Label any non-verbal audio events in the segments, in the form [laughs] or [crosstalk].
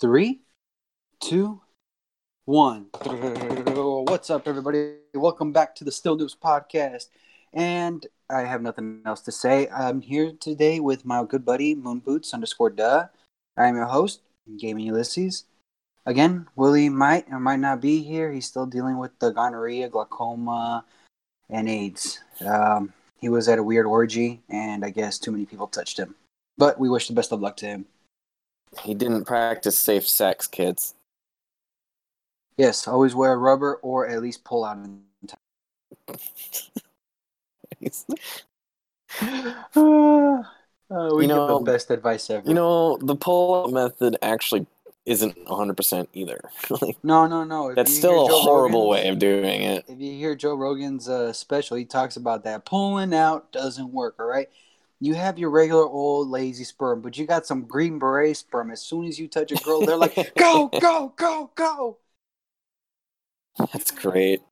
Three, two, one. [laughs] What's up, everybody? Welcome back to the Still Newbs podcast. And I have nothing else to say. I'm here today with my good buddy Moon Boots underscore duh. I am your host, Gaming Ulysses. Again, Willy might or might not be here. He's still dealing with the gonorrhea, glaucoma, and AIDS. Um, he was at a weird orgy, and I guess too many people touched him. But we wish the best of luck to him. He didn't practice safe sex, kids. Yes, always wear rubber or at least pull out in [laughs] time. Uh, [laughs] uh, we You give know- the best advice ever. you know, the pull-up method actually isn't 100% either. [laughs] like, no, no, no. If that's still a Joe horrible Rogan's- way of doing it. If you hear Joe Rogan's uh, special, he talks about that pulling out doesn't work. All right, you have your regular old lazy sperm, but you got some green beret sperm. As soon as you touch a girl, they're like, [laughs] "Go, go, go, go!" That's great.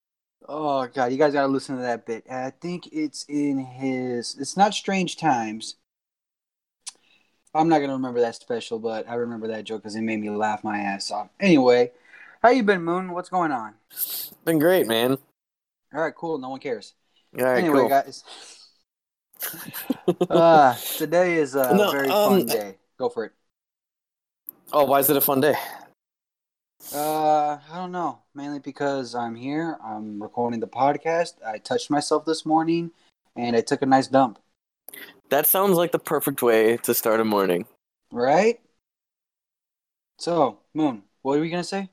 Oh god, you guys gotta listen to that bit. I think it's in his. It's not Strange Times. I'm not gonna remember that special, but I remember that joke because it made me laugh my ass off. Anyway, how you been, Moon? What's going on? Been great, man. All right, cool. No one cares. All right, anyway, cool. guys. [laughs] uh, today is a No, very um, fun day. Go for it. Oh, why is it a fun day? Uh, I don't know. Mainly because I'm here. I'm recording the podcast. I touched myself this morning, and I took a nice dump. That sounds like the perfect way to start a morning. Right? So, Moon, what are we gonna say?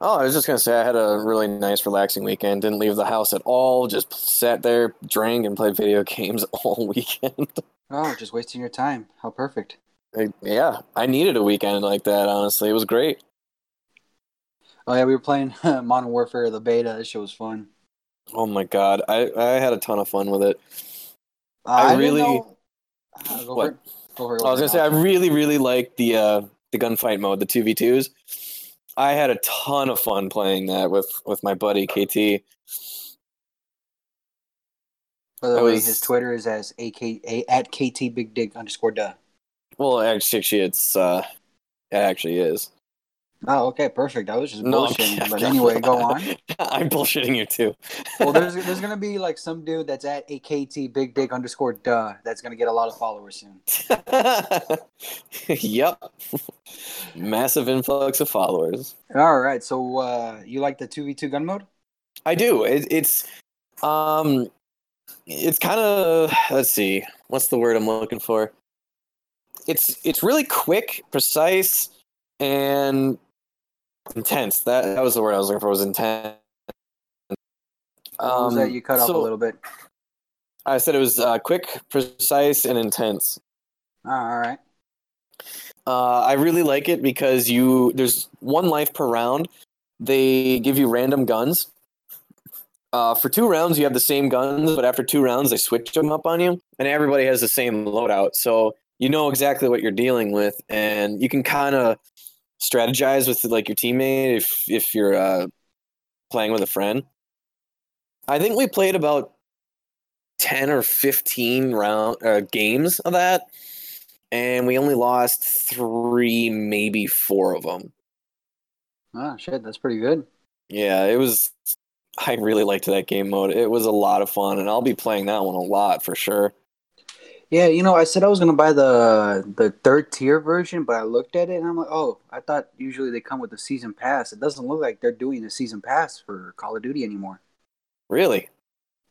Oh, I was just gonna say I had a really nice, relaxing weekend. Didn't leave the house at all. Just sat there, drank, and played video [laughs] games all weekend. Oh, just wasting your time. How perfect. I- yeah, I needed a weekend like that. Honestly, it was great. Oh yeah, we were playing [laughs] Modern Warfare the beta. This shit was fun. Oh my god, I I had a ton of fun with it. Uh, I didn't really- know- Uh, go What? Go. I was gonna say I really, really liked the uh, the gunfight mode, the two v twos. I had a ton of fun playing that with with my buddy KT. By the way, was- his Twitter is as AK a, at KT Big Dig underscore duh. Well, actually, it's uh, it actually is. Oh, okay, perfect. I was just No, bullshitting. but anyway, go [laughs] on. I'm bullshitting you too. Well, there's [laughs] there's gonna be like some dude that's at AKT Big Dick underscore duh that's gonna get a lot of followers soon. [laughs] yep. Massive influx of followers. All right, so uh, you like the two v two gun mode? I do. It, it's um, it's kind of let's see, what's the word I'm looking for? It's it's really quick, precise, and intense. That that was the word I was looking for. Was intense. What was that you cut off a Um, little bit? I said it was uh, quick, precise, and intense. Oh, all right. Uh, I really like it because you there's one life per round. They give you random guns. Uh, for two rounds, you have the same guns, but after two rounds, they switch them up on you, and everybody has the same loadout. So you know exactly what you're dealing with, and you can kind of strategize with like your teammate if if you're uh, playing with a friend. I think we played about ten or fifteen round uh, games of that, and we only lost three, maybe four of them. Oh shit, that's pretty good. Yeah, it was. I really liked that game mode. It was a lot of fun, and I'll be playing that one a lot for sure. Yeah, you know, I said I was gonna buy the the third tier version, but I looked at it and I'm like, oh, I thought usually they come with a season pass. It doesn't look like they're doing a season pass for Call of Duty anymore. Really?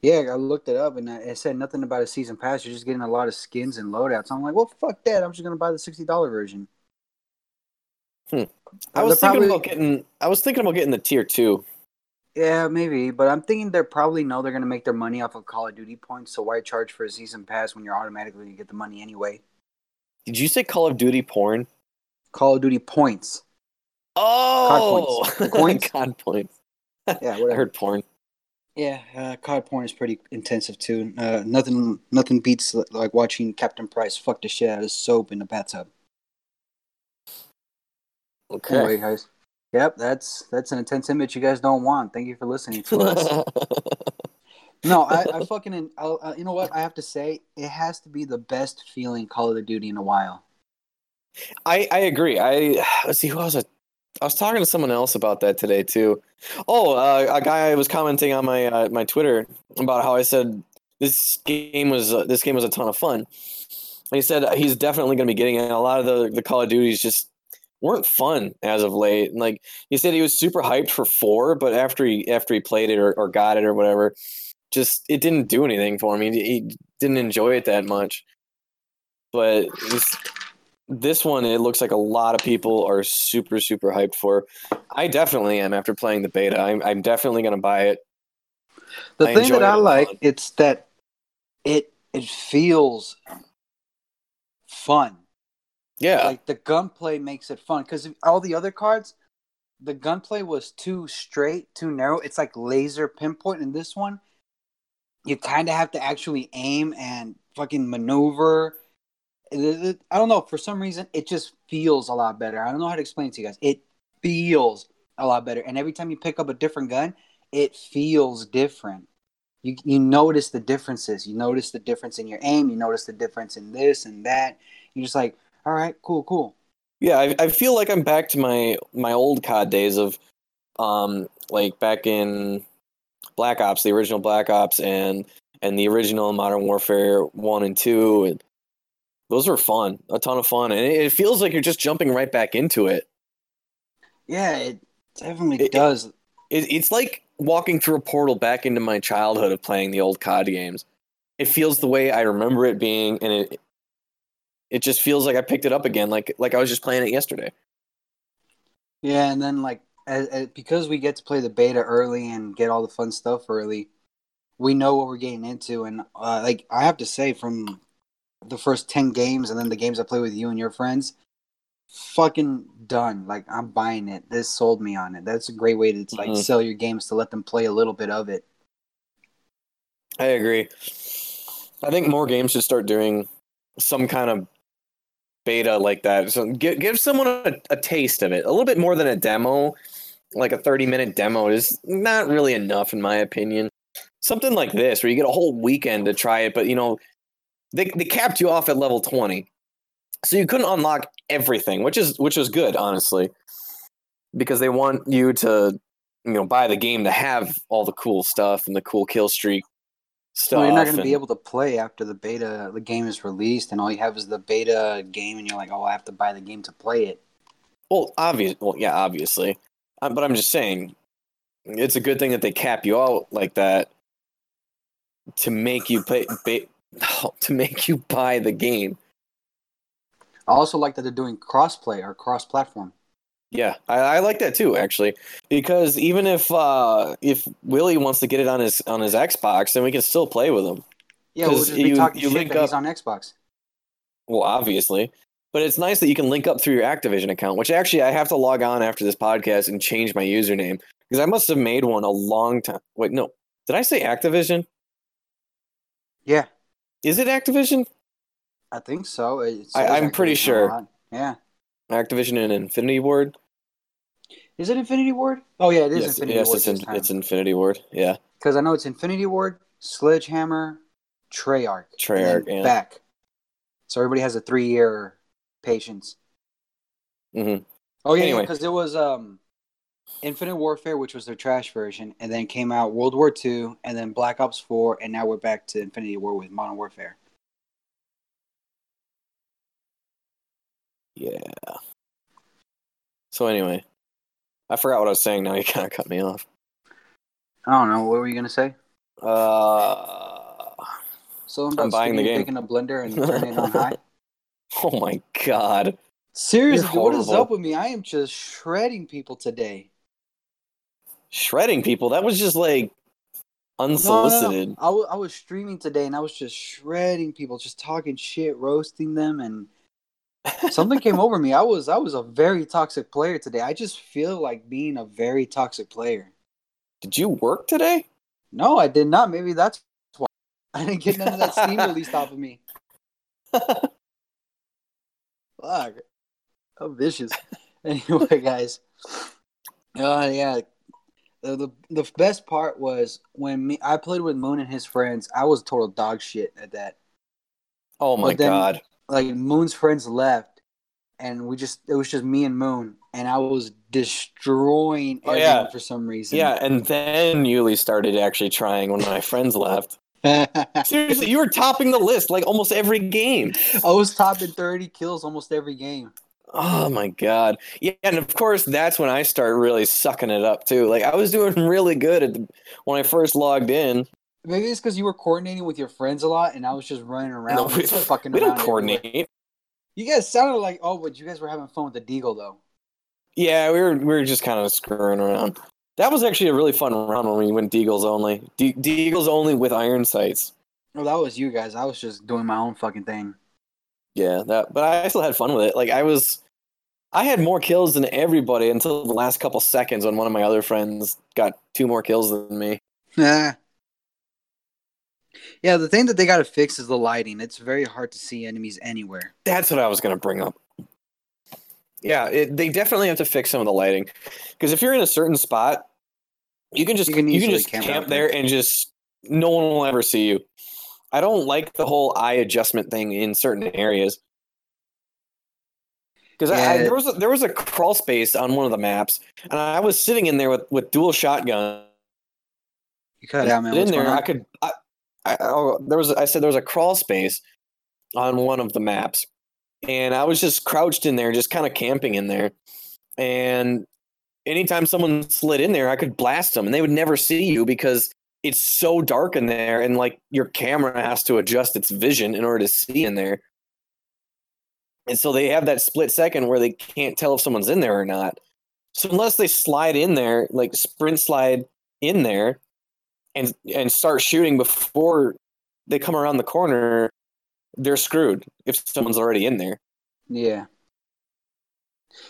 Yeah, I looked it up and it said nothing about a season pass. You're just getting a lot of skins and loadouts. I'm like, well, fuck that. I'm just gonna buy the sixty dollar version. Hmm. I was they're thinking probably- about getting. I was thinking about getting the tier two. Yeah, maybe, but I'm thinking they're probably know they're gonna make their money off of Call of Duty points. So why charge for a season pass when you're automatically gonna get the money anyway? Did you say Call of Duty porn? Call of Duty points. Oh, [laughs] points. The coins? COD points. Yeah, [laughs] I heard porn. Yeah, uh, COD porn is pretty intensive too. Uh, nothing, nothing beats like watching Captain Price fuck the shit out of soap in the bathtub. Okay. Anyway, guys. Yep, that's that's an intense image you guys don't want. Thank you for listening to us. [laughs] no, I, I fucking, I'll, uh, you know what? I have to say, it has to be the best feeling Call of Duty in a while. I I agree. I let's see who else. I, I was talking to someone else about that today too. Oh, uh, a guy was commenting on my uh, my Twitter about how I said this game was uh, this game was a ton of fun. And he said he's definitely going to be getting it. A lot of the the Call of Duties just weren't fun as of late. And like he said, he was super hyped for four, but after he after he played it or, or got it or whatever, just it didn't do anything for him. He, he didn't enjoy it that much. But this, this one, it looks like a lot of people are super super hyped for. I definitely am after playing the beta. I'm I'm definitely going to buy it. The I thing that I like it's that it it feels fun. Yeah, Like the gunplay makes it fun because all the other cards, the gunplay was too straight, too narrow. It's like laser pinpoint. In this one, you kind of have to actually aim and fucking maneuver. I don't know. For some reason, it just feels a lot better. I don't know how to explain it to you guys. It feels a lot better, and every time you pick up a different gun, it feels different. You you notice the differences. You notice the difference in your aim. You notice the difference in this and that. You're just like, all right, cool, cool. Yeah, I, I feel like I'm back to my my old COD days of, um, like back in Black Ops, the original Black Ops, and and the original Modern Warfare one and two, and those were fun, a ton of fun, and it, it feels like you're just jumping right back into it. Yeah, it definitely It- does. it. It's like walking through a portal back into my childhood of playing the old COD games. It feels the way I remember it being, and it it just feels like I picked it up again, like like I was just playing it yesterday. Yeah, and then like as, as, because we get to play the beta early and get all the fun stuff early, we know what we're getting into. And uh, like I have to say, from the first ten games and then the games I play with you and your friends, fucking done. Like I'm buying it. This sold me on it. That's a great way to like Mhm. sell your games to let them play a little bit of it. I agree. I think more games should start doing some kind of beta like that. So give give someone a, a taste of it. A little bit more than a demo, like a 30 minute demo is not really enough in my opinion. Something like this where you get a whole weekend to try it, but you know, they they capped you off at level 20. So you couldn't unlock everything, which is which is good, honestly. Because they want you to you know buy the game to have all the cool stuff and the cool kill streak stuff. So you're not going to be able to play after the beta, the game is released, and all you have is the beta game, and you're like, oh, I have to buy the game to play it. Well, obvious. Well, yeah, obviously. Uh, but I'm just saying, it's a good thing that they cap you out like that to make you pay, ba- [laughs] to make you buy the game. I also like that they're doing crossplay or cross platform. Yeah, I, I like that too, actually, because even if uh, if Willy wants to get it on his on his Xbox, then we can still play with him. Yeah, we'll just be you- talking you shit link up- on Xbox. Well, obviously, but it's nice that you can link up through your Activision account. Which actually, I have to log on after this podcast and change my username because I must have made one a long time. Wait, no, did I say Activision? Yeah, Is it Activision? I think so. I, I'm pretty sure. Yeah. Activision and Infinity Ward. Is it Infinity Ward? Oh yeah, it is yes, Infinity yes, Ward it's in, it's Infinity Ward. Yeah, Because I know it's Infinity Ward, Sledgehammer, Treyarch, and Treyarch, then yeah. back. So everybody has a three-year patience. Mm-hmm. Oh yeah, Anyway. because it was um, Infinite Warfare, which was their trash version, and then came out World War II, and then Black Ops Four, and now we're back to Infinity War with Modern Warfare. yeah. So anyway, I forgot what I was saying. Now you [laughs] kind of cut me off. I don't know. What were you gonna say? Uh, So about I'm buying the game. in a blender and [laughs] turning it on high. [laughs] oh my god. Seriously, what is up with me? I am just shredding people today. shredding people. That was just like No, no, no. unsolicited. I was streaming today and I was just shredding people, just talking shit, roasting them, and something came over me. I was I was a very toxic player today. I just feel like being a very toxic player. Did you work today? No, I did not. Maybe that's why [laughs] I didn't get none of that steam [laughs] released off of me. Fuck, I'm vicious. [laughs] Anyway, guys. Uh, yeah. The, the the best part was when me I played with Moon and his friends. I was total dog shit at that. oh my then- god. Like Moon's friends left, and we just it was just me and Moon, and I was destroying Oh, everyone yeah. for some reason. Yeah, and then Uly started actually trying when my friends left. [laughs] Seriously, you were topping the list like almost every game. I was topping thirty kills almost every game. Oh my god. Yeah, and of course that's when I start really sucking it up too. Like I was doing really good at the, when I first logged in. Maybe it's because you were coordinating with your friends a lot, and I was just running [laughs] around, No, we, just fucking we don't everywhere. coordinate. You guys sounded like oh, but you guys were having fun with the Deagle though. Yeah, we were we were just kind of screwing around. That was actually a really fun round when we went Deagles only. De- Deagles only with iron sights. No, that was you guys. I was just doing my own fucking thing. Yeah, that. But I still had fun with it. Like I was, I had more kills than everybody until the last couple seconds when one of my other friends got two more kills than me. Nah. Yeah, the thing that they got to fix is the lighting. It's very hard to see enemies anywhere. That's what I was gonna bring up. Yeah, it, they definitely have to fix some of the lighting because if you're in a certain spot, you can just You you can can, just camp camp, there. and just no one will ever see you. I don't like the whole eye adjustment thing in certain areas. Because Yeah. there was a, there was a crawl space on one of the maps, and I was sitting in there with, with dual shotgun. You cut out, man. in there. I could. I, I, there was. I said there was a crawl space on one of the maps, and I was just crouched in there, just kind of camping in there. And anytime someone slid in there, I could blast them, and they would never see you because it's so dark in there, and like your camera has to adjust its vision in order to see in there. And so they have that split second where they can't tell if someone's in there or not. So unless they slide in there, like sprint slide in there, and and start shooting before they come around the corner, they're screwed if someone's already in there. Yeah.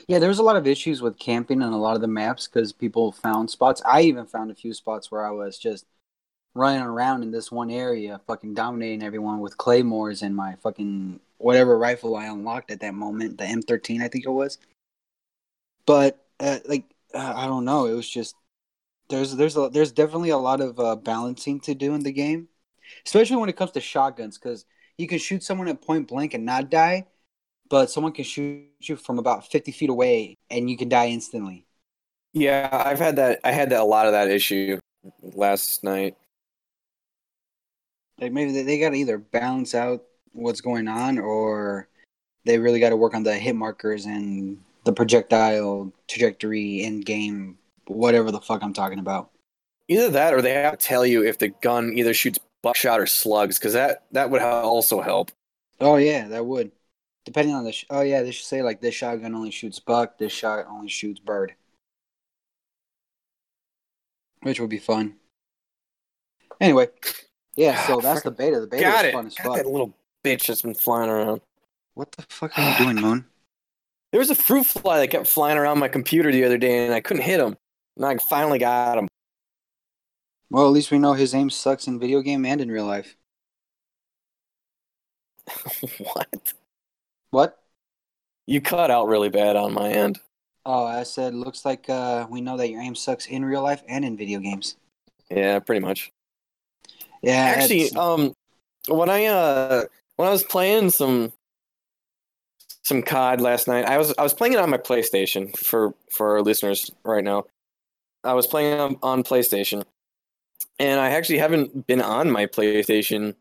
Yeah, there was a lot of issues with camping on a lot of the maps because people found spots. I even found a few spots where I was just running around in this one area, fucking dominating everyone with claymores and my fucking whatever rifle I unlocked at that moment, the M13, I think it was. But uh, like, uh, I don't know. It was just there's there's a, there's definitely a lot of uh, balancing to do in the game, especially when it comes to shotguns, because you can shoot someone at point blank and not die, but someone can shoot you from about 50 feet away and you can die instantly. Yeah, I've had that. I had that a lot of that issue last night. Like maybe they, they got to either balance out what's going on or they really got to work on the hit markers and the projectile trajectory in game, whatever the fuck I'm talking about. Either that, or they have to tell you if the gun either shoots buckshot or slugs, because that that would also help. Oh yeah, that would. Depending on the sh- oh yeah, they should say like this shotgun only shoots buck, this shot only shoots bird, which would be fun. Anyway, yeah. So ah, that's the beta. The beta Got is it. fun as Got fuck. that little bitch that's been flying around. What the fuck are you doing, [sighs] Moon? There was a fruit fly that kept flying around my computer the other day, and I couldn't hit him. And I finally got him. Well, at least we know his aim sucks in video game and in real life. [laughs] what? What? You cut out really bad on my end. Oh, I said looks like uh, we know that your aim sucks in real life and in video games. Yeah, pretty much. Yeah, Actually, it's- um, when I uh when I was playing some some COD last night, I was I was playing it on my PlayStation for for our listeners right now. I was playing on, on PlayStation, and I actually haven't been on my PlayStation.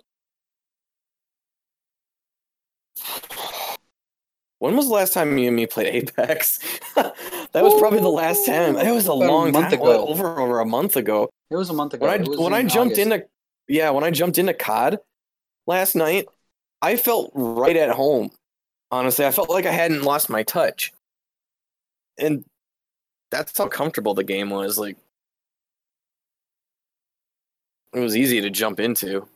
[sighs] When was the last time you and me played Apex? [laughs] that was probably the last time. It was a About a long month time ago. over over a month ago it was a month ago. when I when I in jumped August. into yeah when I jumped into COD last night, I felt right at home. Honestly, I felt like I hadn't lost my touch, and that's how comfortable the game was. Like it was easy to jump into.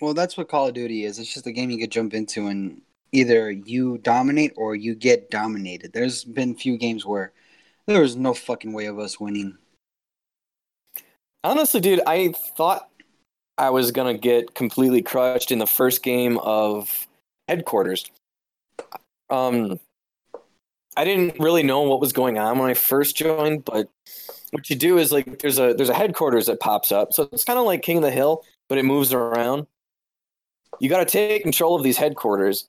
Well, that's what Call of Duty is. It's just a game you could jump into and either you dominate or you get dominated. There's been few games where there was no fucking way of us winning. Honestly, dude, I thought I was gonna get completely crushed in the first game of headquarters. Um, I didn't really know what was going on when I first joined, but what you do is like there's a there's a headquarters that pops up, so it's kind of like King of the Hill, but it moves around. You got to take control of these headquarters,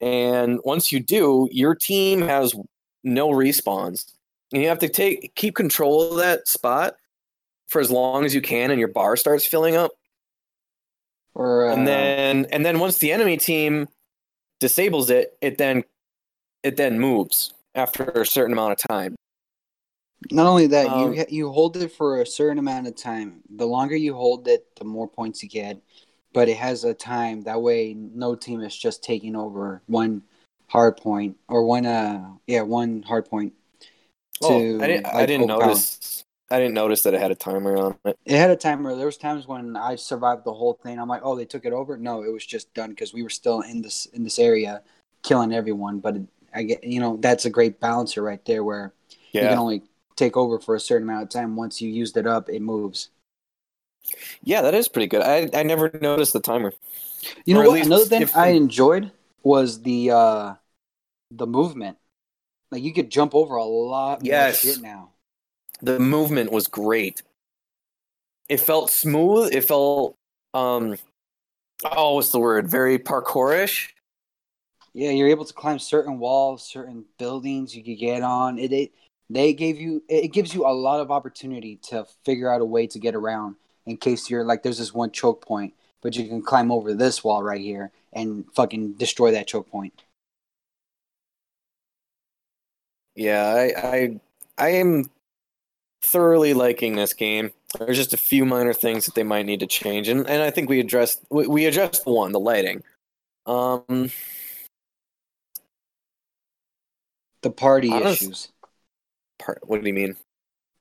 And once you do, your team has no respawns. And you have to take keep control of that spot for as long as you can and your bar starts filling up. Uh, And then and then once the enemy team disables it, it then it then moves after a certain amount of time. not only that, um, you you hold it for a certain amount of time. The longer you hold it, the more points you get. But it has a time. That way, no team is just taking over one hard point or one uh yeah one hard point. Oh, I didn't, I didn't notice I didn't notice that it had a timer on it. It had a timer. There was times when I survived the whole thing. I'm like, oh, they took it over. No, it was just done because we were still in this in this area, killing everyone. But it, I get, you know, that's a great balancer right there, where you can only take over for a certain amount of time. Once you used it up, it moves. Yeah, that is pretty good. I, I never noticed the timer. You know Or what? Another thing I enjoyed was the uh the movement. Like you could jump over a lot Yes. more shit now. The movement was great. It felt smooth. It felt um oh what's the word? Very parkourish. Yeah, you're able to climb certain walls, certain buildings you could get on. It, it they gave you it gives you a lot of opportunity to figure out a way to get around in case you're like there's this one choke point, but you can climb over this wall right here and fucking destroy that choke point. Yeah, I I I am thoroughly liking this game. There's just a few minor things that they might need to change, and, and I think we addressed we, we addressed one, the lighting. Um, The party Honest- issues. part, what do you mean?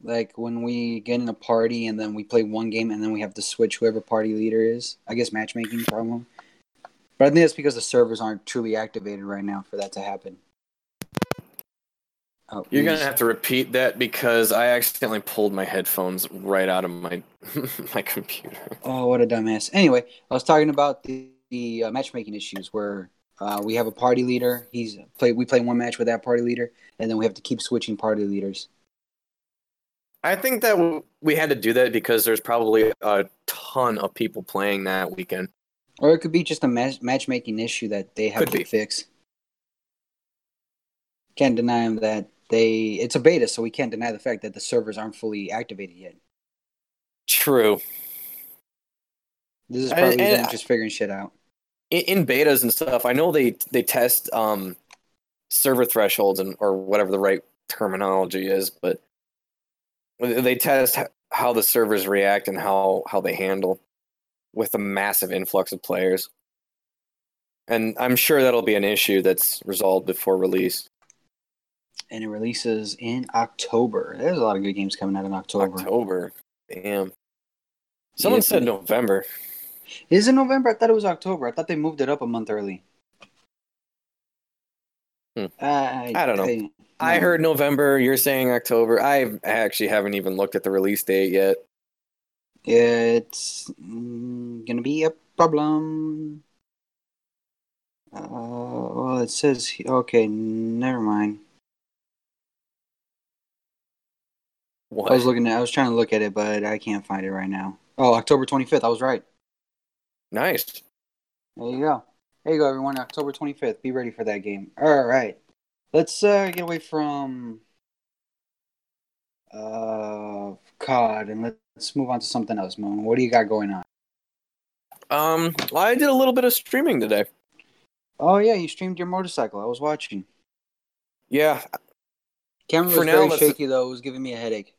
Like when we get in a party and then we play one game and then we have to switch whoever party leader is. I guess matchmaking problem. But I think that's because the servers aren't truly activated right now for that to happen. Oh, You're gonna have to repeat that because I accidentally pulled my headphones right out of my [laughs] my computer. Oh, what a dumbass. Anyway, I was talking about the, the uh, matchmaking issues where uh, we have a party leader. He's play. We play one match with that party leader, and then we have to keep switching party leaders. I think that w- we had to do that because there's probably a ton of people playing that weekend. Or it could be just a match- matchmaking issue that they have Could to be. fix. Can't deny them that they. It's a beta, so we can't deny the fact that the servers aren't fully activated yet. True. This is probably and them I- just figuring shit out. In, in betas and stuff, I know they they test um server thresholds and or whatever the right terminology is, but they test how the servers react and how how they handle with a massive influx of players. And I'm sure that'll be an issue that's resolved before release. And it releases in October. There's a lot of good games coming out in October. October. Damn. Someone Yeah. said November. Is it November? I thought it was October. I thought they moved it up a month early. Hmm. I, I don't know. I no. heard November. You're saying October. I actually haven't even looked at the release date yet. It's mm, gonna be a problem. Uh, well, it says okay. Never mind. What? I was looking at. I was trying to look at it, but I can't find it right now. Oh, October twenty fifth. I was right. Nice. There you go. There you go, everyone. October twenty fifth. Be ready for that game. All right. Let's uh, get away from uh, COD and let's move on to something else. Moon, what do you got going on? Um, well, I did a little bit of streaming today. Oh yeah, you streamed your motorcycle. I was watching. Yeah, Camera was For now, very let's- shaky though. It was giving me a headache.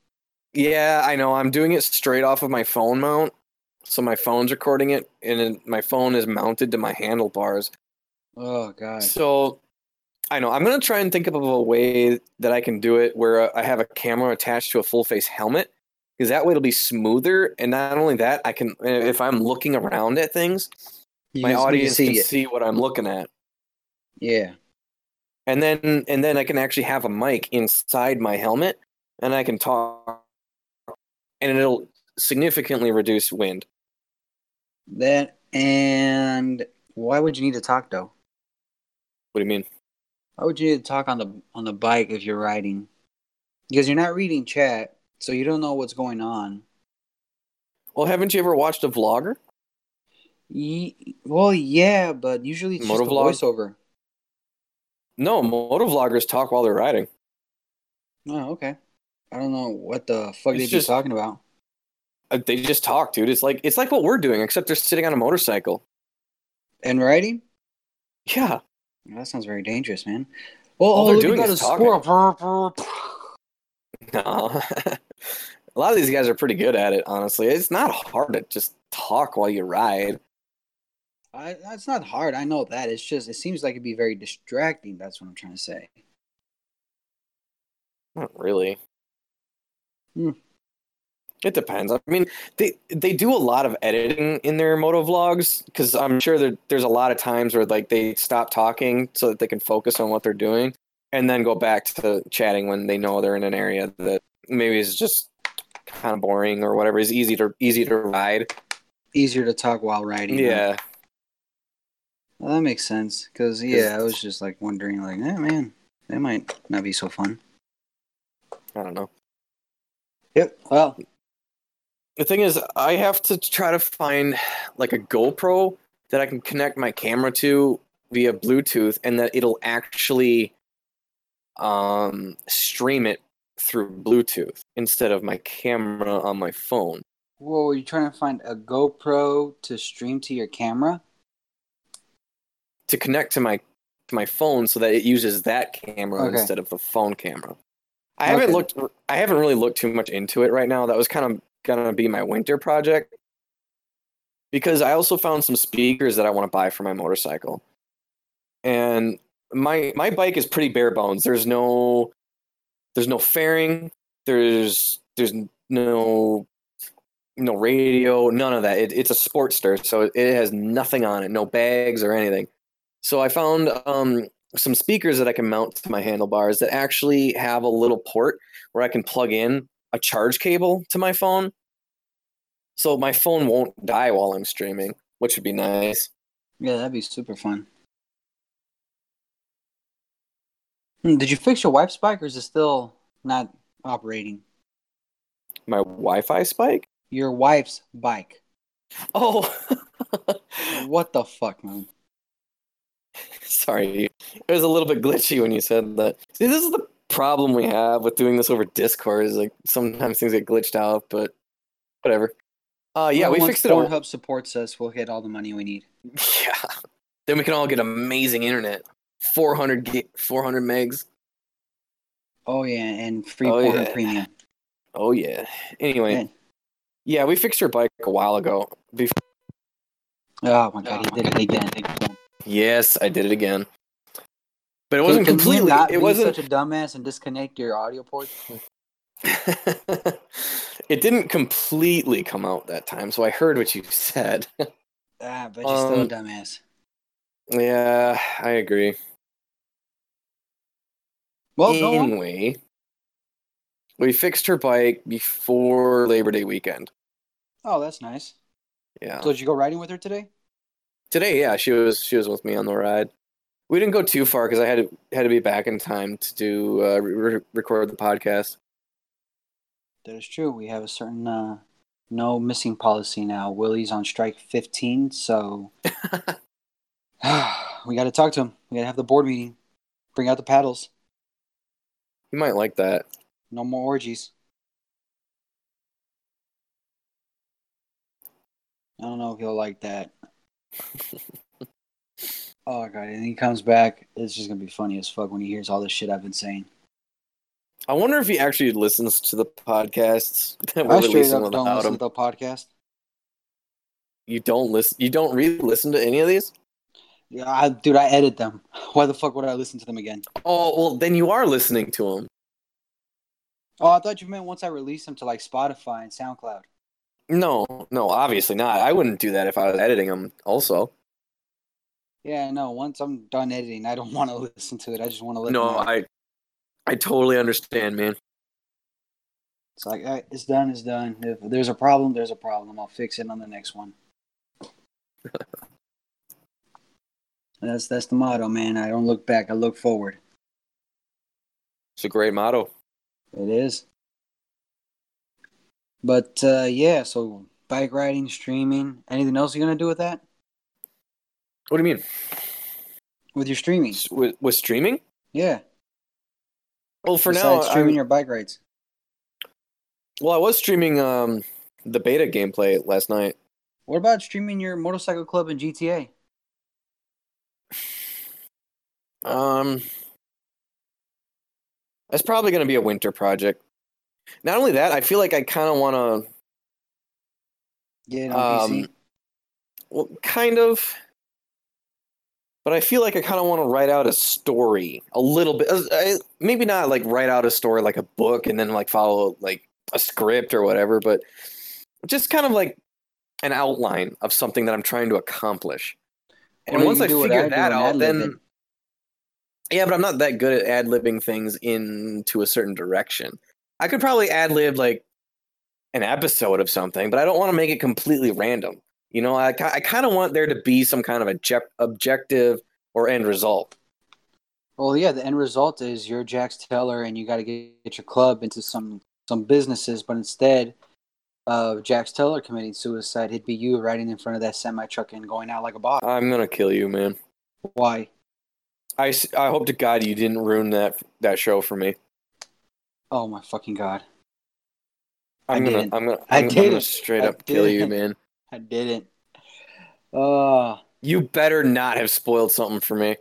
yeah, I know. I'm doing it straight off of my phone mount, so my phone's recording it, and my phone is mounted to my handlebars. Oh god. So I know I'm gonna try and think of a way that I can do it where uh, I have a camera attached to a full face helmet, because that way it'll be smoother. And not only that, I can if I'm looking around at things, You my audience see can it. see what I'm looking at. Yeah. and then and then I can actually have a mic inside my helmet, and I can talk, and it'll significantly reduce wind. That and why would you need to talk though? What do you mean? Why would you need to talk on the on the bike if you're riding? Because you're not reading chat, so you don't know what's going on. Well, haven't you ever watched a vlogger? Ye- well, yeah, but usually it's just a voiceover. No, motovloggers talk while they're riding. Oh, okay. I don't know what the fuck It's they'd just- talking about. They just talk, dude. It's like it's like what we're doing, except they're sitting on a motorcycle. And riding? Yeah. That sounds very dangerous, man. Well, All oh, they're doing is a talking. squirrel. [laughs] No. a lot of these guys are pretty good at it, honestly. It's not hard to just talk while you ride. I, that's not hard. I know that. It's just it seems like it'd be very distracting. That's what I'm trying to say. Not really. Hmm. It depends. I mean, they they do a lot of editing in their moto vlogs because I'm sure there's a lot of times where like they stop talking so that they can focus on what they're doing, and then go back to chatting when they know they're in an area that maybe is just kind of boring or whatever is easy to easy to ride. Easier to talk while riding. Yeah, Well, that makes sense. Because yeah, I was just like wondering, like, eh, man, that might not be so fun. I don't know. Yep. Well, The thing is, I have to try to find like a GoPro that I can connect my camera to via Bluetooth, and that it'll actually um, stream it through Bluetooth instead of my camera on my phone. whoa, are you trying to find a GoPro to stream to your camera? to connect to my to my phone so that it uses that camera Okay. instead of the phone camera. I haven't looked I haven't really looked too much into it right now. That was kind of gonna be my winter project. Because I also found some speakers that I want to buy for my motorcycle. And my my bike is pretty bare bones. There's no there's no fairing, there's there's no no radio, none of that. It, it's a Sportster, so it, has nothing on it, no bags or anything. So I found um, some speakers that I can mount to my handlebars that actually have a little port where I can plug in a charge cable to my phone. So my phone won't die while I'm streaming, which would be nice. Yeah, that'd be super fun. Hmm, did you fix your wife's bike, or is it still not operating? My Wi-Fi spike? Your wife's bike. Oh, [laughs] What the fuck, man? sorry. It was a little bit glitchy when you said that. See, this is the problem we have with doing this over Discord. Is like sometimes things get glitched out, but whatever. Uh, yeah, Well, we fixed it. all. Pornhub supports us. We'll get all the money we need. [laughs] Yeah. Then we can all get amazing internet. 400 gig, 400 megs. Oh yeah, and free Oh, Pornhub yeah. Premium. Oh yeah. Anyway, Man. yeah, we fixed her bike a while ago. Bef- Oh my god, he did it again. yes, I did it again. But it wasn't completely. Not It wasn't. such a dumbass and disconnect your audio ports. [laughs] it didn't completely come out that time, so I heard what you said. [laughs] Ah, but you're still a Um, dumbass. yeah, I agree. Well, anyway, we fixed her bike before Labor Day weekend. Oh, that's nice. Yeah. So did you go riding with her today? Today, yeah, she was she was with me on the ride. We didn't go too far because I had to had to be back in time to do uh, re- record the podcast. That is true. We have a certain uh, no missing policy now. Willy's on strike 15, so [laughs] [sighs] we got to talk to him. We got to have the board meeting. Bring out the paddles. You might like that. No more orgies. I don't know if he'll like that. [laughs] oh god! And he comes back. It's just gonna be funny as fuck when he hears all this shit I've been saying. I wonder if he actually listens to the podcasts that we're I straight up don't without listen him. to the podcast. You don't listen. You don't really listen to any of these. Yeah, I, dude, I edit them. [laughs] Why the fuck would I listen to them again? Oh well, then you are listening to them. Oh, I thought you meant once I release them to like Spotify and SoundCloud. No, no, obviously not. I wouldn't do that if I was editing them. Also, Yeah, no. Once I'm done editing, I don't [laughs] want to listen to it. I just want to let. no. I, I totally understand, man. It's like eh, it's done. It's done. If there's a problem, there's a problem. I'll fix it on the next one. [laughs] that's that's the motto, man. I don't look back. I look forward. It's a great motto. It is. But uh, yeah, so bike riding, streaming. Anything else you're gonna do with that? What do you mean? with your streaming. S- With, with streaming? Yeah. Well, for now, Besides streaming I'm- your bike rides. well, I was streaming um the beta gameplay last night. What about streaming your motorcycle club in GTA? Um, that's probably going to be a winter project. Not only that, I feel like I kind of want to, Get it on PC. Um, well, kind of, but I feel like I kind of want to write out a story a little bit. Uh, I, maybe not like write out a story like a book and then like follow like a script or whatever, but just kind of like an outline of something that I'm trying to accomplish. And Or once I figure I that out, then yeah, but I'm not that good at ad libbing things into a certain direction. I could probably ad lib like an episode of something, but I don't want to make it completely random. You know, I, I kind of want there to be some kind of object, objective or end result. Well, yeah, the end result is you're Jax Teller and you got to get, get your club into some some businesses, but instead of Jax Teller committing suicide, it'd be you riding in front of that semi truck and going out like a boss. I'm gonna kill you, man. Why? I, I hope to God you didn't ruin that that show for me. Oh my fucking god! I I'm gonna. I'm gonna I I'm, gonna didn't. straight I up kill you, man. I didn't. Uh, You better not have spoiled something for me.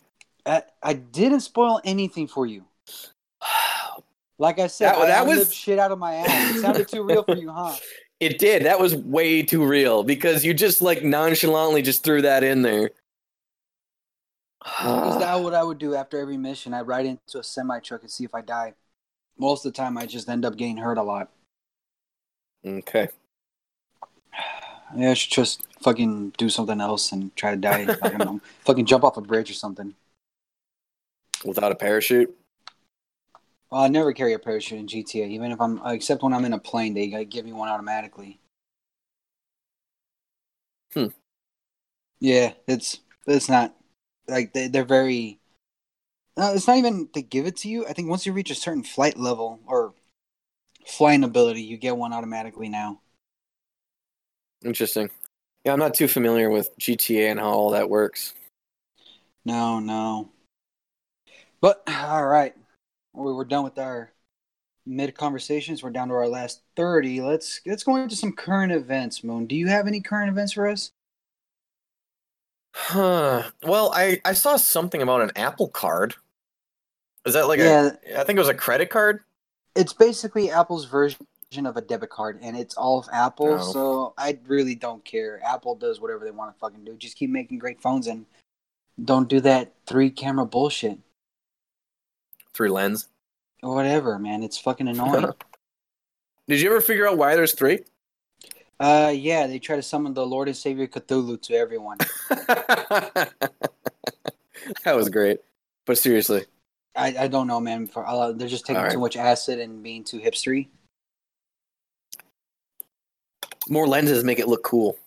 I, I didn't spoil anything for you. [sighs] Like I said, That- I that was- shit out of my ass. It sounded too real for you, huh? [laughs] It did. That was way too real because you just like nonchalantly just threw that in there. Is that [sighs] what I would do after every mission? I'd ride into a semi truck and see if I die. Most of the time, I just end up getting hurt a lot. okay. Yeah, I should just fucking do something else and try to die. I don't know. [laughs] Fucking jump off a bridge or something. Without a parachute? Well, I never carry a parachute in GTA, even if I'm, except when I'm in a plane, they give me one automatically. Hmm. Yeah, it's it's not like they, they're very. No, it's not even they give it to you. I think once you reach a certain flight level or flying ability, you get one automatically now. Interesting. Yeah, I'm not too familiar with GTA and how all that works. No, no. But all right, we we're done with our mid conversations. We're down to our last thirty. Let's let's go into some current events. Moon, do you have any current events for us? Huh. Well, I I saw something about an Apple card. Is that like yeah, a I think it was a credit card? it's basically Apple's version of a debit card, and it's all of Apple. Oh. So I really don't care. Apple does whatever they want to fucking do. Just keep making great phones and don't do that three camera bullshit. Three lens. Whatever, man. It's fucking [laughs] annoying. Did you ever figure out why there's three? uh, yeah, they try to summon the Lord and Savior Cthulhu to everyone. [laughs] that was great. But seriously, I, I don't know, man. For uh, they're just taking right. too much acid and being too hipstery. More lenses make it look cool.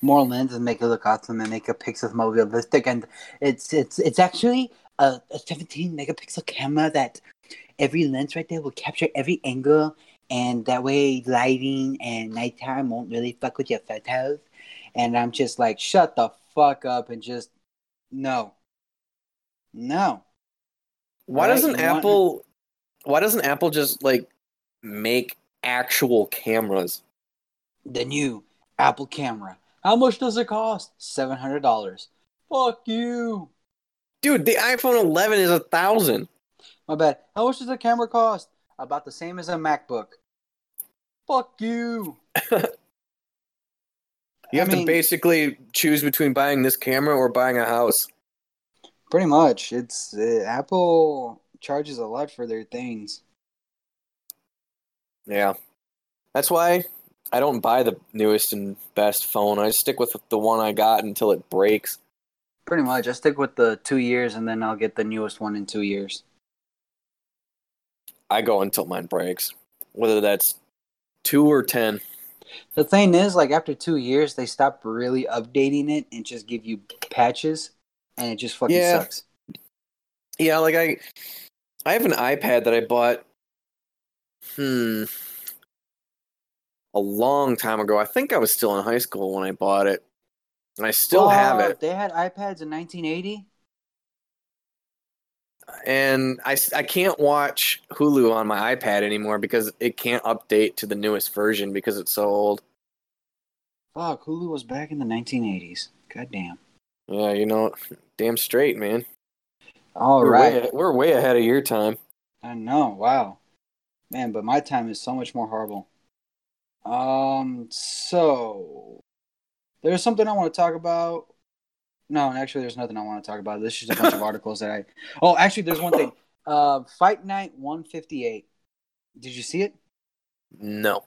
More lenses make it look awesome and make a pixels more realistic, and it's it's it's actually a, a 17 megapixel camera that every lens right there will capture every angle, and that way lighting and nighttime won't really fuck with your photos. And I'm just like, shut the fuck up and just no, no. Why Right, doesn't Apple why doesn't Apple just like make actual cameras? The new Apple camera. How much does it cost? Seven hundred dollars. Fuck you. Dude, the iPhone 11 is a thousand. My bad. How much does the camera cost? About the same as a MacBook. Fuck you. [laughs] You I have mean- to basically choose between buying this camera or buying a house. Pretty much. It's uh, Apple charges a lot for their things. Yeah. That's why I don't buy the newest and best phone. I stick with the one I got until it breaks. Pretty much. I stick with the two years and then I'll get the newest one in two years. I go until mine breaks. Whether that's two or ten. The thing is, like after two years, they stop really updating it and just give you patches, and it just fucking Yeah. sucks. Yeah, like I I have an iPad that I bought hmm a long time ago. I think I was still in high school when I bought it. And I still have it. They had iPads in 1980. and I, I can't watch Hulu on my iPad anymore because it can't update to the newest version because it's so old. Fuck, Hulu was back in the 1980s. God damn. Yeah, you know, damn straight, man. All we're right. way, we're way ahead of your time. I know. Wow. Man, but my time is so much more horrible. Um, so there's something I want to talk about. No, actually, there's nothing I want to talk about. This is just a bunch of [laughs] articles that I. Oh, actually, there's one thing. Uh, Fight Night 158. Did you see it? No.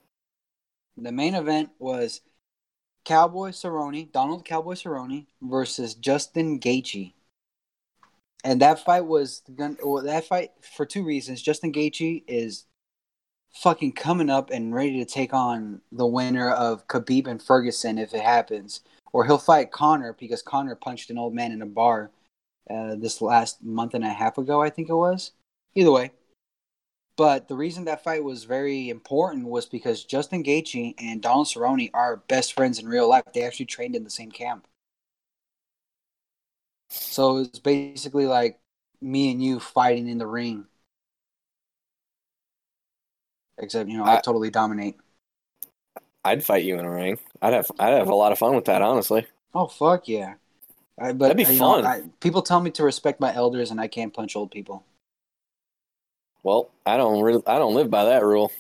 The main event was Cowboy Cerrone, Donald Cowboy Cerrone versus Justin Gaethje. And that fight was that fight for two reasons. Justin Gaethje is fucking coming up and ready to take on the winner of Khabib and Ferguson if it happens, or he'll fight Conor because Conor punched an old man in a bar uh, this last month and a half ago, I think it was. Either way, but the reason that fight was very important was because Justin Gaethje and Donald Cerrone are best friends in real life. They actually trained in the same camp. So it's basically like me and you fighting in the ring. Except, you know, I, I- totally dominate. I'd fight you in a ring. I'd have I'd have a lot of fun with that, honestly. Oh fuck yeah! I, but That'd be uh, you know, fun. I, people tell me to respect my elders, and I can't punch old people. Well, I don't really I don't live by that rule.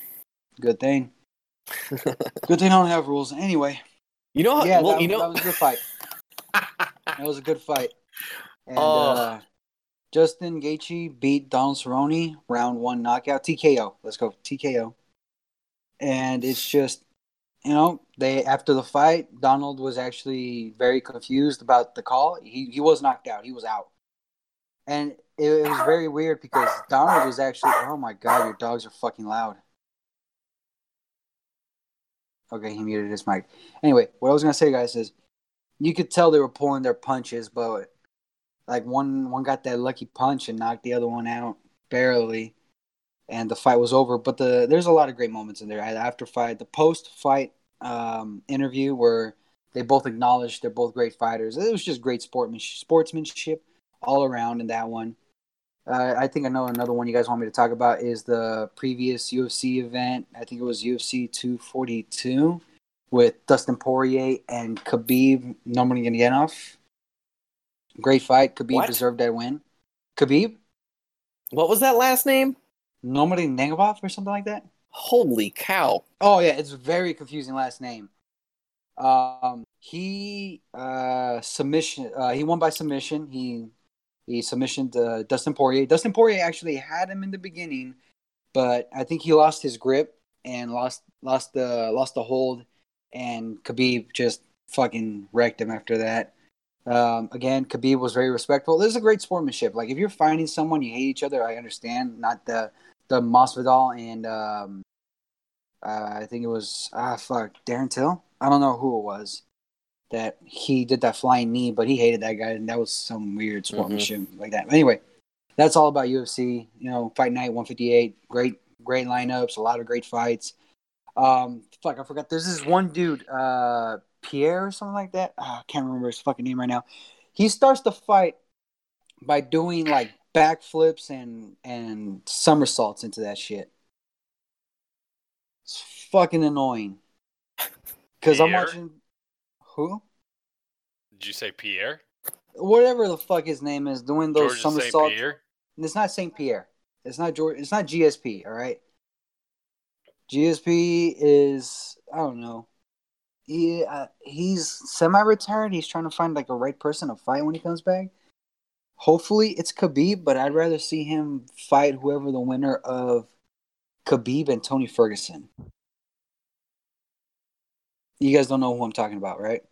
Good thing. [laughs] Good thing I don't have rules. Anyway, You know, how, yeah, well, that, you that know, was a good fight. [laughs] That was a good fight. And Oh. uh, Justin Gaethje beat Donald Cerrone round one knockout TKO. Let's go TKO. And it's just, you know, they after the fight, Donald was actually very confused about the call. He he was knocked out. He was out, and it, it was very weird because Donald was actually. Oh my god, your dogs are fucking loud. Okay, he muted his mic. Anyway, what I was gonna say, guys, is you could tell they were pulling their punches, but like one one got that lucky punch and knocked the other one out barely, and the fight was over. But the there's a lot of great moments in there. After fight, the post fight um, interview where they both acknowledged they're both great fighters. It was just great sportsmanship, sportsmanship all around in that one. Uh, I think I know another one you guys want me to talk about is the previous UFC event. I think it was UFC 242 with Dustin Poirier and Khabib Nurmagomedov. Great fight. Khabib What? deserved that win. Khabib what was that last name? Nurmagomedov or something like that. Holy cow! Oh yeah, it's a very confusing last name. Um, he uh submission. Uh, he won by submission. He he submissioned uh, Dustin Poirier. Dustin Poirier actually had him in the beginning, but I think he lost his grip and lost lost the lost the hold, and Khabib just fucking wrecked him after that. Um, again, Khabib was very respectful. This is a great sportsmanship. Like if you're finding someone you hate each other, I understand. Not the the Masvidal and um, uh, I think it was ah fuck Darren Till. I don't know who it was that he did that flying knee, but he hated that guy, and that was some weird sportsmanship like that. Anyway, that's all about UFC. You know, Fight Night 158, great great lineups, a lot of great fights. Um, fuck, I forgot. There's this one dude, uh, Pierre or something like that. Ah, I can't remember his fucking name right now. He starts the fight by doing like backflips and and somersaults into that shit. It's fucking annoying. Cause I'm watching who? Did you say Pierre? Whatever the fuck his name is, doing those George somersaults. It's not Saint Pierre. It's not George. It's not GSP. All right. GSP is I don't know. He uh, he's semi-retired. He's trying to find like a right person to fight when he comes back. Hopefully it's Khabib, but I'd rather see him fight whoever the winner of Khabib and Tony Ferguson. You guys don't know who I'm talking about, right?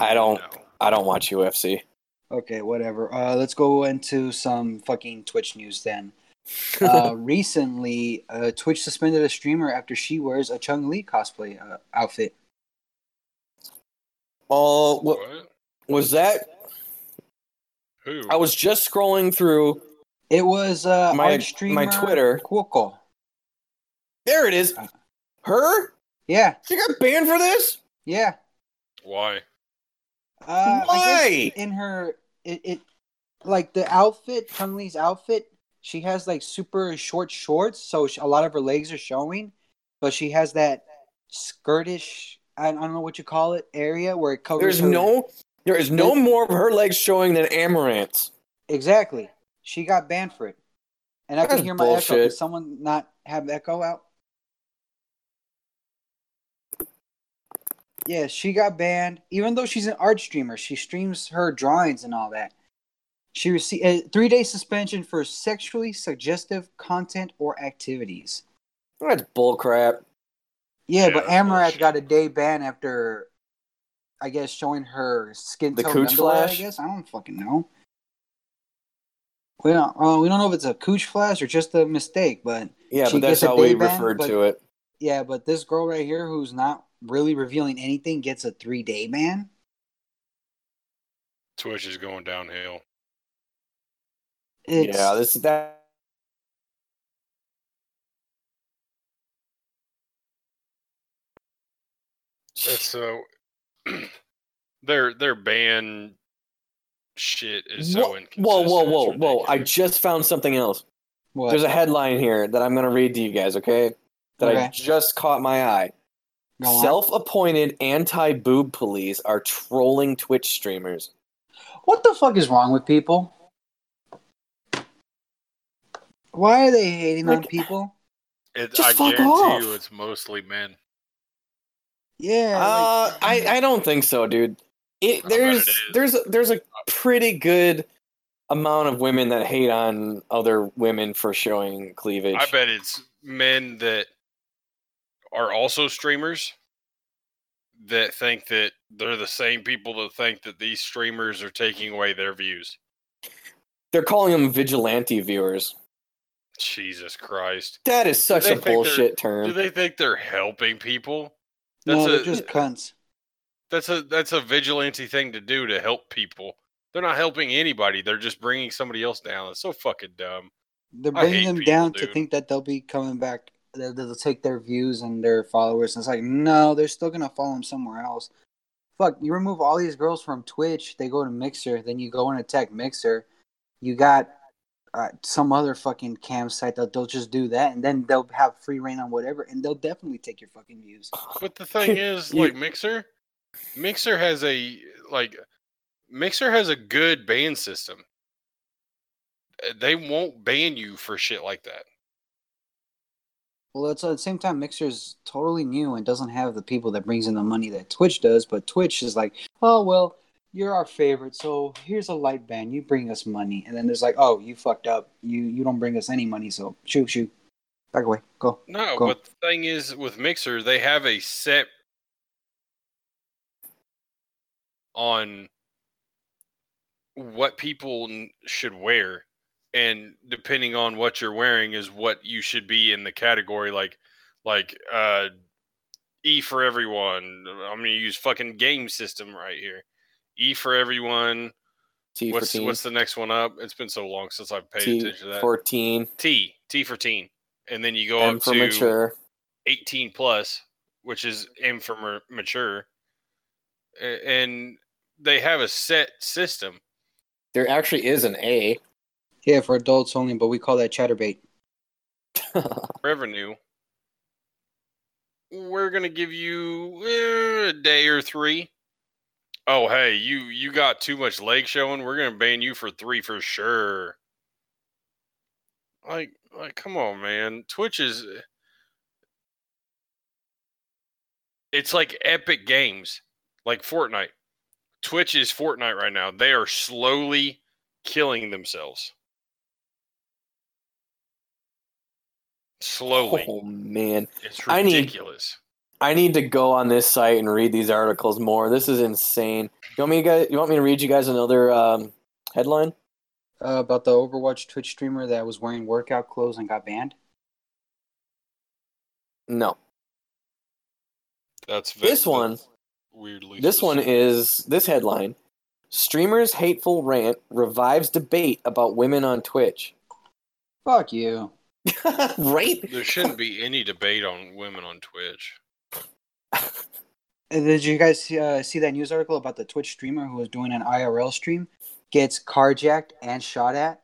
I don't- No. I don't watch UFC. Okay, whatever. Uh, let's go into some fucking Twitch news then. Uh, [laughs] recently, uh, Twitch suspended a streamer after she wears a Chun Li cosplay uh, outfit. Oh, what What? was that? Who? I was just scrolling through. It was uh, My- our streamer, my Twitter. Cuoco. There it is. Her? Yeah, She got banned for this? yeah. Why? Uh, Why? in her, it, it like the outfit, Chun Li's outfit, she has like super short shorts, so she, a lot of her legs are showing, but she has that skirtish, I, I don't know what you call it, area where it covers. There's her- no there is no more of her legs showing than Amouranth's. exactly. She got banned for it, and I can hear my echo. bullshit. Can someone not have echo out? Yeah, she got banned. Even though she's an art streamer, she streams her drawings and all that. She received a three day suspension for sexually suggestive content or activities. That's bullcrap. Yeah, Yeah, but that's Amouranth got a day ban after, I guess, showing her skin The cooch underwear. flash? I guess I don't fucking know. We don't. Uh, we don't know if it's a cooch flash or just a mistake, but Yeah, She but that's gets a how we day ban, referred but- to it. yeah. But this girl right here, who's not really revealing anything, gets a three day ban. Twitch is going downhill. It's, yeah, this is that That's so. [clears throat] their their ban shit is so Whoa, inconsistent. whoa, whoa, whoa, whoa! I just found something else. what? There's a headline here that I'm going to read to you guys, okay? That I just caught my eye. Self-appointed anti-boob police are trolling Twitch streamers. What the fuck is wrong with people? Why are they hating on people? It, Just I fuck guarantee off. you, it's mostly men. Yeah. Uh, like- I I don't think so, dude. It there's it is. there's there's a pretty good amount of women that hate on other women for showing cleavage. I bet it's men that are also streamers that think that they're the same people that think that these streamers are taking away their views. They're calling them vigilante viewers. Jesus Christ. That is such a bullshit they're- Do they think they're helping people? no, That's they're a just cunts. that's a that's a vigilante thing to do to help people. They're not helping anybody. They're just bringing somebody else down. It's so fucking dumb. They're bringing them people, down to think that they'll be coming back. That they'll take their views and their followers. And it's like, no, they're still gonna follow them somewhere else. Fuck, you remove all these girls from Twitch, they go to Mixer, then you go and attack Mixer. You got uh, some other fucking campsite that they'll just do that, and then they'll have free reign on whatever, and they'll definitely take your fucking views. But the thing [laughs] is, like Mixer, Mixer has a like Mixer has a good ban system. Uh, They won't ban you for shit like that. Well, it's at the same time, Mixer is totally new and doesn't have the people that brings in the money that Twitch does. But Twitch is like, oh well, you're our favorite, so here's a light ban. You bring us money, and then there's like, oh, you fucked up. You you don't bring us any money, so shoot, shoot, back away, go. No, Cool. but the thing is, with Mixer, they have a set on what people should wear, and depending on what you're wearing, is what you should be in the category. Like, like uh, E for everyone. I'm gonna use fucking game system right here. E for everyone. T What's for teen. what's the next one up? It's been so long since I've paid T attention to that. for teen. T T for teen, and then you go M up for to mature. 18 plus, which is M for ma- mature, and they have a set system. There actually is an A. Yeah, for adults only, but we call that Chaturbate. [laughs] Revenue. We're gonna give you eh, a day or three. Oh, hey, you you got too much leg showing. We're gonna ban you for three for sure. Like, like, come on, man. Twitch is. It's like Epic Games, like Fortnite. Twitch is Fortnite right now. They are slowly killing themselves. Slowly. Oh man. It's I need- ridiculous. I need to go on this site and read these articles more. This is insane. You want me to guys, you want me to read you guys another um, headline? Uh, about the Overwatch Twitch streamer that was wearing workout clothes and got banned. No. That's This one weirdly. This one is this headline. Streamer's hateful rant revives debate about women on Twitch. Fuck you. [laughs] right? There shouldn't be any debate on women on Twitch. And [laughs] did you guys see, uh, see that news article about the Twitch streamer who was doing an IRL stream gets carjacked and shot at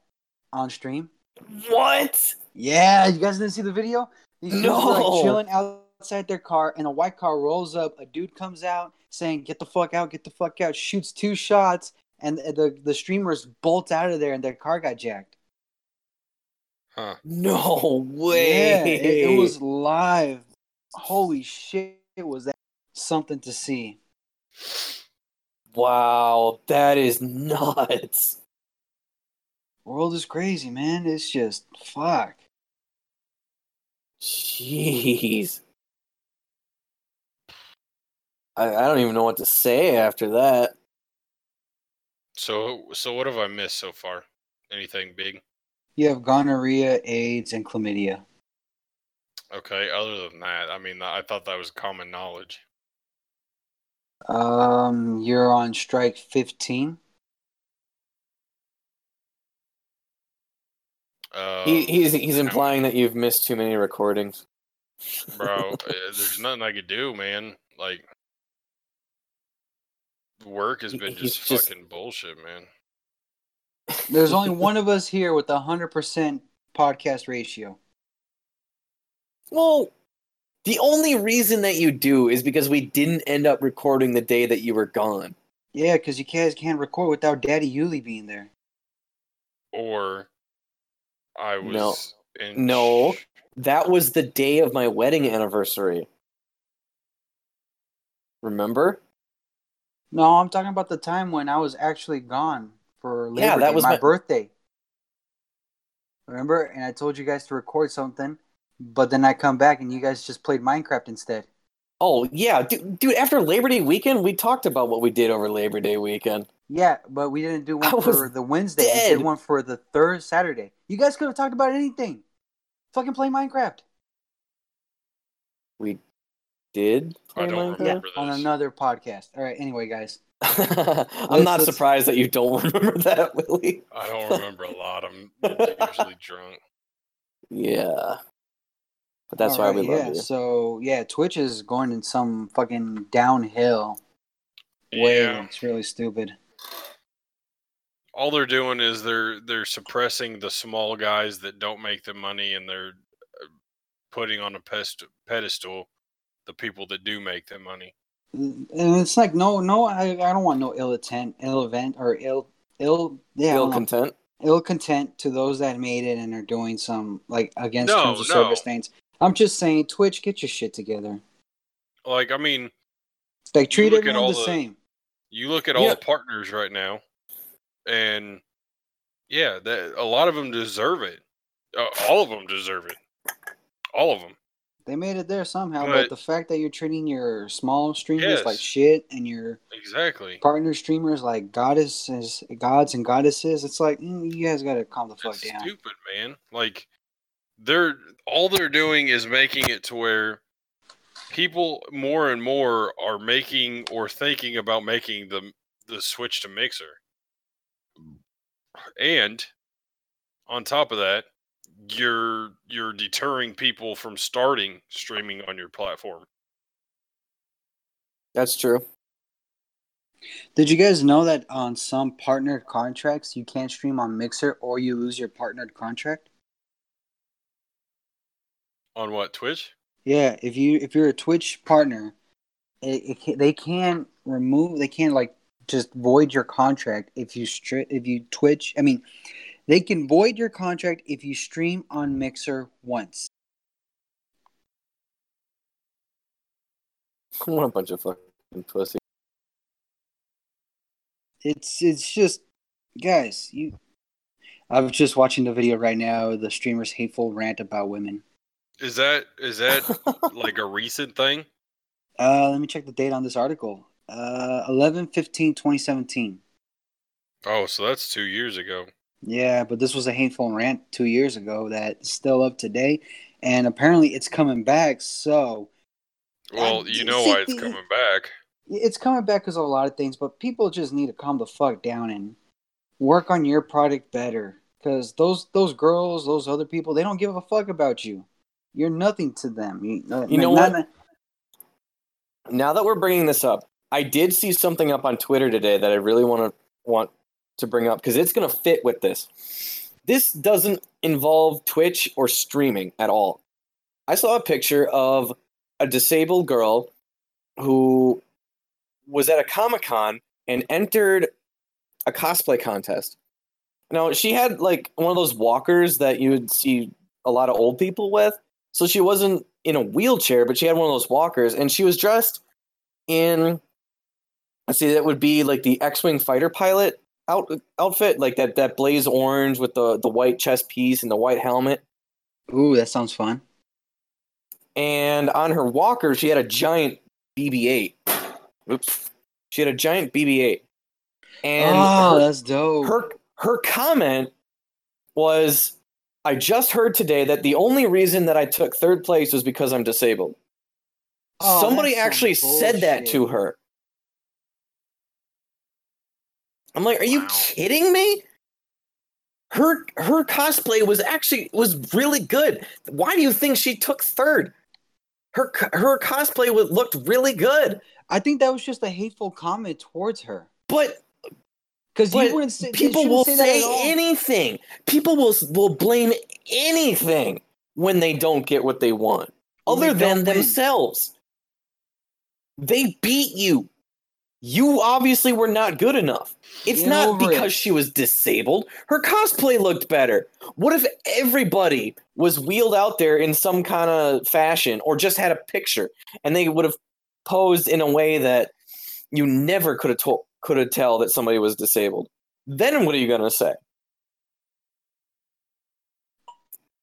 on stream. What? Yeah, you guys didn't see the video? These dudes were No. like chilling outside their car, and a white car rolls up. A dude comes out saying, "Get the fuck out! Get the fuck out!" Shoots two shots, and the the streamers bolt out of there, and their car got jacked. Huh. No way. Yeah, it, it was live. Holy shit! Was that something to see? Wow, that is [laughs] nuts. World is crazy, man. It's just fuck. Jeez. I, I don't even know what to say after that. So so what have I missed so far? Anything big? You have gonorrhea, AIDS, and chlamydia. Okay. Other than that, I mean, I thought that was common knowledge. Um, you're on strike fifteen. Uh, He, he's he's implying that you've missed too many recordings. bro, uh, [laughs] there's nothing I could do, man. Like, work has been he's just, just- fucking bullshit, man. There's only [laughs] one of us here with a hundred percent podcast ratio. Well, the only reason that you do is because we didn't end up recording the day that you were gone. Yeah, because you guys can't record without Daddy Uly being there. Or I was No. in No. That was the day of my wedding anniversary. Remember? No, I'm talking about the time when I was actually gone for Labor Yeah, that Day, was my, my- birthday. Remember? And I told you guys to record something, but then I come back and you guys just played Minecraft instead. Oh yeah, dude, dude. After Labor Day weekend, we talked about what we did over Labor Day weekend. Yeah, but we didn't do I one for the Wednesday. We did one for the third Saturday. You guys could have talked about anything. Fucking play Minecraft. We did. I play don't Minecraft? Yeah, on another podcast. All right. Anyway, guys. [laughs] I'm not let's- surprised that you don't [laughs] remember that, Willy. I don't remember a lot. I'm usually [laughs] drunk. Yeah, but that's why we Alright, love yeah. you. So yeah, Twitch is going in some fucking downhill way. Yeah. It's really stupid. All they're doing is they're they're suppressing the small guys that don't make the money, and they're uh, putting on a pest- pedestal the people that do make the money. And it's like no, no. I, I don't want no ill intent, ill event, or ill, ill. Yeah, Ill content. ill content to those that made it and are doing some like against No, terms of no. service things. I'm just saying, Twitch, get your shit together. Like, I mean, Like treat look everyone all the the- same. you look at all Yeah. the partners right now, and yeah, that a lot of them deserve it. Uh, all of them deserve it. All of them. They made it there somehow, but, But- the fact that you're treating your small streamers like shit and your Exactly. partner streamers like goddesses, gods and goddesses, it's like mm, you guys gotta calm the fuck It's down. stupid, man. Like they're all they're doing is making it to where people more and more are making or thinking about making the the switch to Mixer. And on top of that, you're you're deterring people from starting streaming on your platform. That's true. Did you guys know that on some partnered contracts you can't stream on Mixer or you lose your partnered contract? On what Twitch? Yeah, if you if you're a Twitch partner, it, it can, they can remove they can like just void your contract if you stri- if you Twitch. I mean, they can void your contract if you stream on Mixer once. [laughs] What a bunch of fucking pussy. It's it's just guys, you. I was just watching the video right now. The streamer's hateful rant about women. Is that is that [laughs] like a recent thing? Uh, let me check the date on this article. Uh, 11 15 2017. Oh, so that's two years ago. Yeah, but this was a hateful rant two years ago that's still up today, and apparently it's coming back. So Well, Uh, you know see, why it's coming back. it's coming back because of a lot of things, but people just need to calm the fuck down and work on your product better. Because those those girls, those other people, they don't give a fuck about you. You're nothing to them. You, uh, You know what? Now that we're bringing this up, I did see something up on Twitter today that I really want to want to bring up because it's going to fit with this. This doesn't involve Twitch or streaming at all. I saw a picture of a disabled girl who was at a Comic Con and entered a cosplay contest. Now, she had like one of those walkers that you would see a lot of old people with. So she wasn't in a wheelchair, but she had one of those walkers and she was dressed in let's see that would be like the X-wing fighter pilot out, outfit, like that that blaze orange with the the white chest piece and the white helmet. Ooh, that sounds fun. And on her walker, she had a giant BB-8. Oops, she had a giant BB-8. And oh, her, that's dope. her her comment was, "I just heard today that the only reason that I took third place was because I'm disabled." Oh, Somebody some actually said that to her. I'm like, are you kidding me? Her her cosplay was actually was really good. Why do you think she took third? Her her cosplay looked really good, I think that was just a hateful comment towards her. but Because you wouldn't say people will say, say anything. People will will blame anything when they don't get what they want, When they other than don't win. themselves. They beat you. You obviously were not good enough. It's Get not because it. she was disabled. Her cosplay looked better. What if everybody was wheeled out there in some kind of fashion or just had a picture and they would have posed in a way that you never could have told could have tell that somebody was disabled? Then what are you going to say?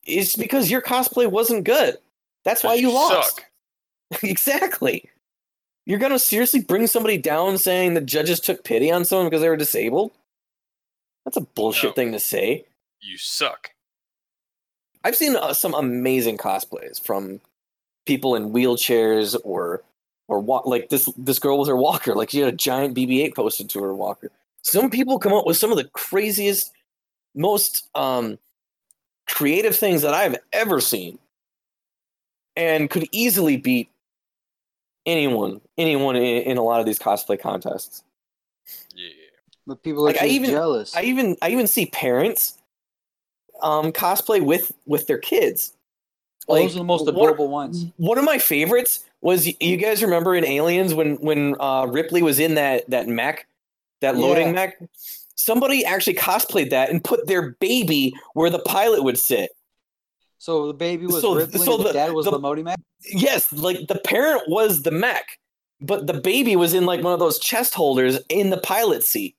It's because your cosplay wasn't good. That's why you lost. Suck. [laughs] exactly. You're gonna seriously bring somebody down saying the judges took pity on someone because they were disabled? That's a bullshit No. thing to say. You suck. I've seen uh, some amazing cosplays from people in wheelchairs or or wa- like this this girl with her walker. Like she had a giant BB-8 posted to her walker. Some people come up with some of the craziest, most um, creative things that I've ever seen, and could easily beat anyone anyone in, in a lot of these cosplay contests. Yeah. But people are Like, I even- jealous. I even I even see parents um, cosplay with with their kids. Those are the most one- adorable ones. One of my favorites was you guys remember in Aliens when when uh, Ripley was in that that mech, that loading Yeah. mech. Somebody actually cosplayed that and put their baby where the pilot would sit. So the baby was So- Ripley, so the, the- dad was the- the Modi Mac. Yes, like the parent was the mech, but the baby was in like one of those chest holders in the pilot seat.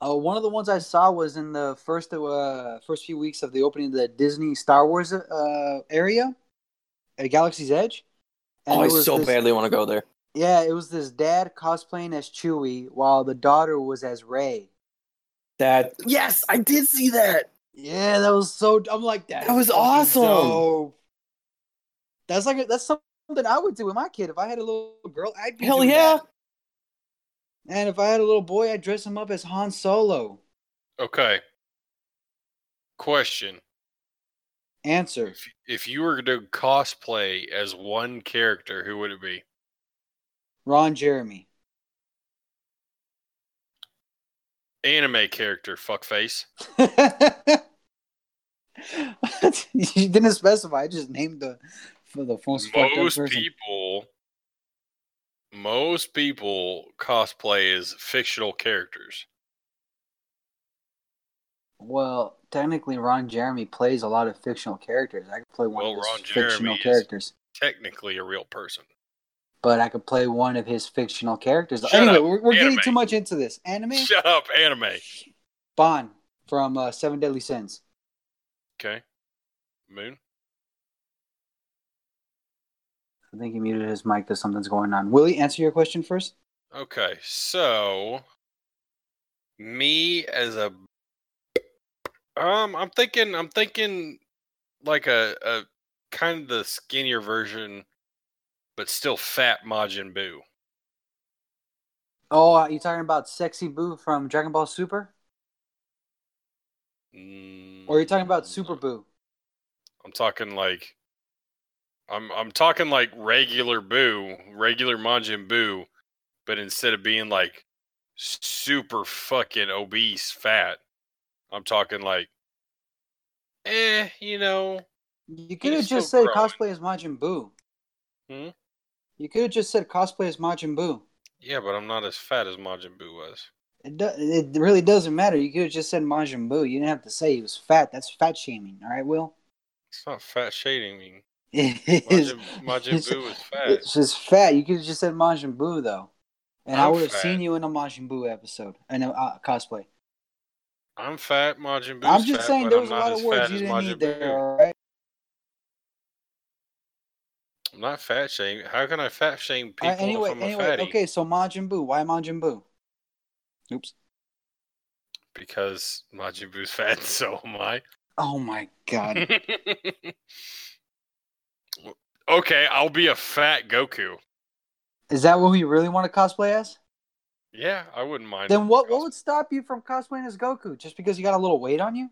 Uh, one of the ones I saw was in the first uh, first few weeks of the opening of the Disney Star Wars uh, area at Galaxy's Edge. oh, I so this- badly want to go there. Yeah, it was this dad cosplaying as Chewie while the daughter was as Rey. That yes, I did see that. Yeah, that was so. I'm like that. That was awesome. dope. That's like a, that's something I would do with my kid. If I had a little girl, I'd be Hell doing yeah. that. And if I had a little boy, I'd dress him up as Han Solo. Okay. Question: Answer: if, if you were to cosplay as one character, who would it be? Ron Jeremy. Anime character, fuckface. [laughs] you didn't specify. I just named the for the most Most people, most people cosplay as fictional characters. Well, technically, Ron Jeremy plays a lot of fictional characters. I could play one Well, of his Ron fictional Jeremy is- characters, Technically, a real person. but I could play one of his fictional characters. Shut anyway, up. we're, we're getting too much into this. Anime. Shut up, anime. Ban from uh, Seven Deadly Sins. Okay. Moon. I think he muted his mic because something's going on. Willy, answer your question first. Okay, so me as a um, I'm thinking, I'm thinking like a a kind of the skinnier version, but still fat Majin Buu. Oh, are you talking about Sexy Buu from Dragon Ball Super? Or are you talking about Mm, Super Buu? I'm talking like I'm I'm talking like regular Buu, regular Majin Buu, but instead of being like super fucking obese, fat. I'm talking like, eh, you know, You could have just said growing. cosplay as Majin Buu. Hmm? You could have just said cosplay as Majin Buu. yeah, but I'm not as fat as Majin Buu was. It, do, it really doesn't matter. You could have just said Majin Buu. You didn't have to say he was fat. That's fat shaming. All right, Will? It's not fat shading me. [laughs] It is- Majin, Majin it's- Buu was fat. It's just fat. You could have just said Majin Buu, though. And I I'm would have seen you in a Majin Buu episode. And a uh, cosplay. I'm fat. Majin Buu's I'm just fat, saying but there was a lot of words you didn't need there, all right? I'm not fat shaming. How can I fat shame people Uh, anyway, if I'm a fatty? okay, so Majin Buu. Why Majin Buu? Oops. Because Majin Buu's fat, [laughs] so am I. Oh my god. [laughs] okay, I'll be a fat Goku. Is that what we really want to cosplay as? Yeah, I wouldn't mind. Then what what would stop you from cosplaying as Goku? Just because you got a little weight on you?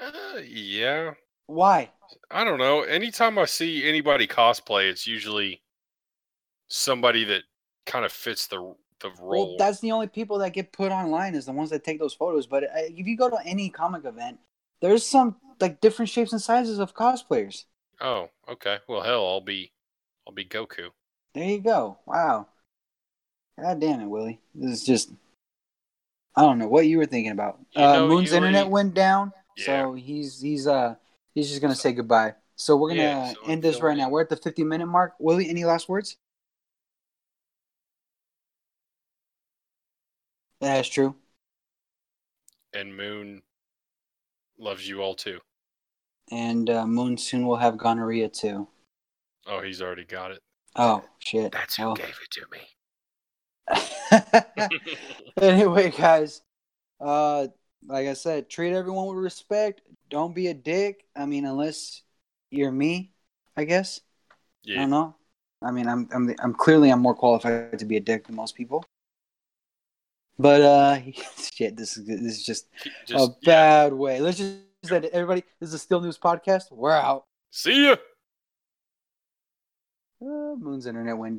Uh, yeah, Why? I don't know. Anytime I see anybody cosplay, it's usually somebody that kind of fits the the role. Well, that's the only people that get put online is the ones that take those photos. But uh, if you go to any comic event, there's some like different shapes and sizes of cosplayers. oh, okay. Well, hell, I'll be I'll be Goku. There you go. Wow. God damn it, Willy. This is just. I don't know what you were thinking about. You uh, know, Moon's you internet already- went down, Yeah. so he's he's uh he's just gonna say goodbye. So we're gonna Yeah, so end this until right now. We're at the 50 minute mark. Willy, any last words? That's true. And Moon loves you all too. And uh, Moon soon will have gonorrhea too. Oh, he's already got it. Oh shit. That's who Well. gave it to me. [laughs] [laughs] anyway, guys, uh, like I said, treat everyone with respect. Don't be a dick. I mean, unless you're me, I guess. I don't know. I mean, I'm I'm I'm clearly I'm more qualified to be a dick than most people. But uh, [laughs] shit, this is this is just, Just, a yeah. bad way. Let's just say to everybody, this is a Still Newbs podcast. We're out. See ya. Uh, Moon's internet went